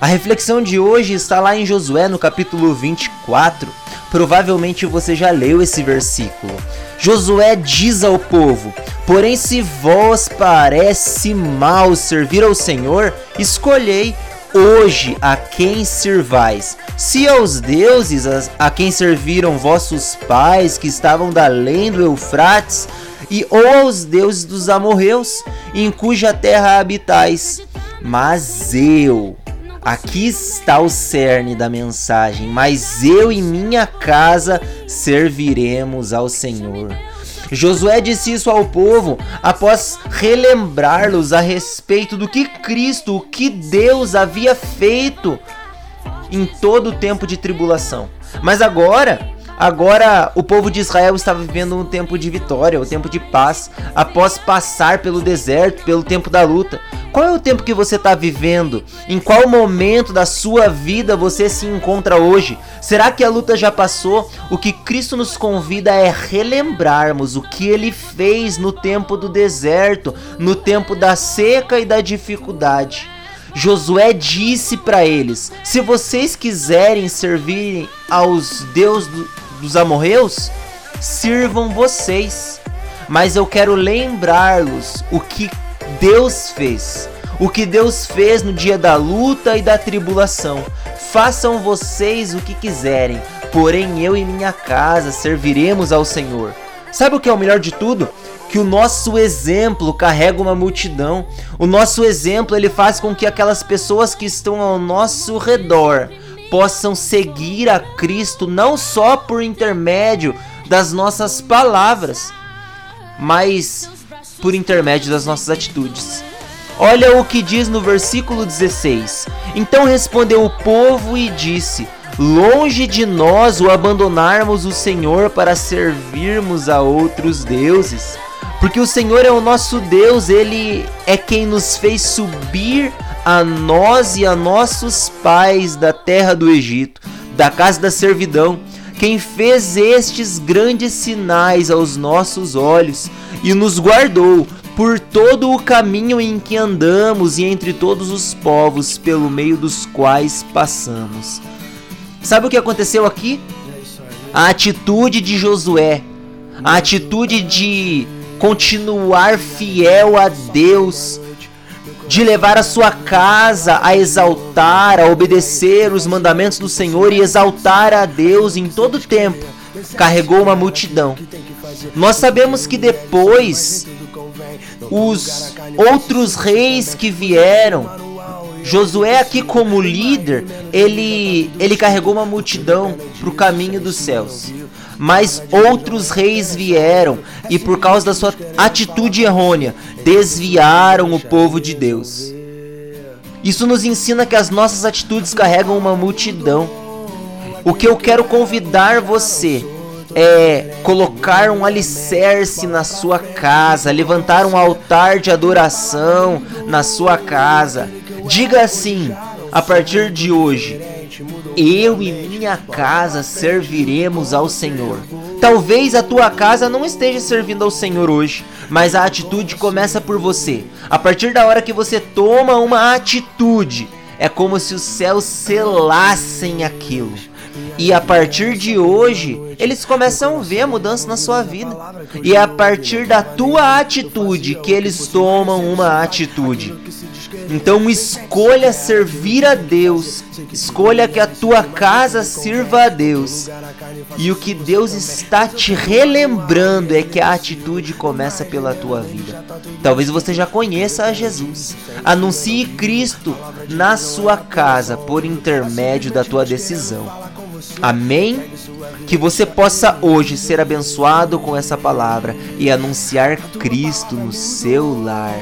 A reflexão de hoje está lá em Josué no capítulo 24. Provavelmente você já leu esse versículo. Josué diz ao povo: Porém, se vós parece mal servir ao Senhor, escolhei hoje a quem servais. Se aos deuses a, quem serviram vossos pais que estavam da além do Eufrates, e ou aos deuses dos amorreus, em cuja terra habitais. Mas eu Aqui está o cerne da mensagem. Mas eu e minha casa serviremos ao Senhor. Josué disse isso ao povo após relembrar-los a respeito do que Cristo, o que Deus havia feito em todo o tempo de tribulação. Mas agora, Agora, o povo de Israel estava vivendo um tempo de vitória, um tempo de paz, após passar pelo deserto, pelo tempo da luta. Qual é o tempo que você está vivendo? Em qual momento da sua vida você se encontra hoje? Será que a luta já passou? O que Cristo nos convida é relembrarmos o que ele fez no tempo do deserto, no tempo da seca e da dificuldade. Josué disse para eles: Se vocês quiserem servir aos deuses dos amorreus, sirvam vocês. Mas eu quero lembrá-los o que Deus fez. O que Deus fez no dia da luta e da tribulação. Façam vocês o que quiserem, porém eu e minha casa serviremos ao Senhor. Sabe o que é o melhor de tudo? que o nosso exemplo carrega uma multidão. O nosso exemplo ele faz com que aquelas pessoas que estão ao nosso redor possam seguir a Cristo não só por intermédio das nossas palavras, mas por intermédio das nossas atitudes. Olha o que diz no versículo 16: Então respondeu o povo e disse: Longe de nós o abandonarmos o Senhor para servirmos a outros deuses. Porque o Senhor é o nosso Deus, ele é quem nos fez subir a nós e a nossos pais da terra do Egito, da casa da servidão, quem fez estes grandes sinais aos nossos olhos e nos guardou por todo o caminho em que andamos e entre todos os povos pelo meio dos quais passamos. Sabe o que aconteceu aqui? A atitude de Josué, a atitude de continuar fiel a Deus, de levar a sua casa a exaltar, a obedecer os mandamentos do Senhor e exaltar a Deus em todo o tempo, carregou uma multidão. Nós sabemos que depois os outros reis que vieram, Josué aqui como líder, ele ele carregou uma multidão para o caminho dos céus. Mas outros reis vieram e por causa da sua atitude errônea, desviaram o povo de Deus. Isso nos ensina que as nossas atitudes carregam uma multidão. O que eu quero convidar você é colocar um alicerce na sua casa, levantar um altar de adoração na sua casa. Diga assim: a partir de hoje, eu e minha casa serviremos ao Senhor. Talvez a tua casa não esteja servindo ao Senhor hoje, mas a atitude começa por você. A partir da hora que você toma uma atitude, é como se os céus selassem aquilo. E a partir de hoje, eles começam a ver a mudança na sua vida. E é a partir da tua atitude que eles tomam uma atitude. Então escolha servir a Deus, escolha que a tua casa sirva a Deus. E o que Deus está te relembrando é que a atitude começa pela tua vida. Talvez você já conheça a Jesus. Anuncie Cristo na sua casa por intermédio da tua decisão. Amém? Que você possa hoje ser abençoado com essa palavra e anunciar Cristo no seu lar.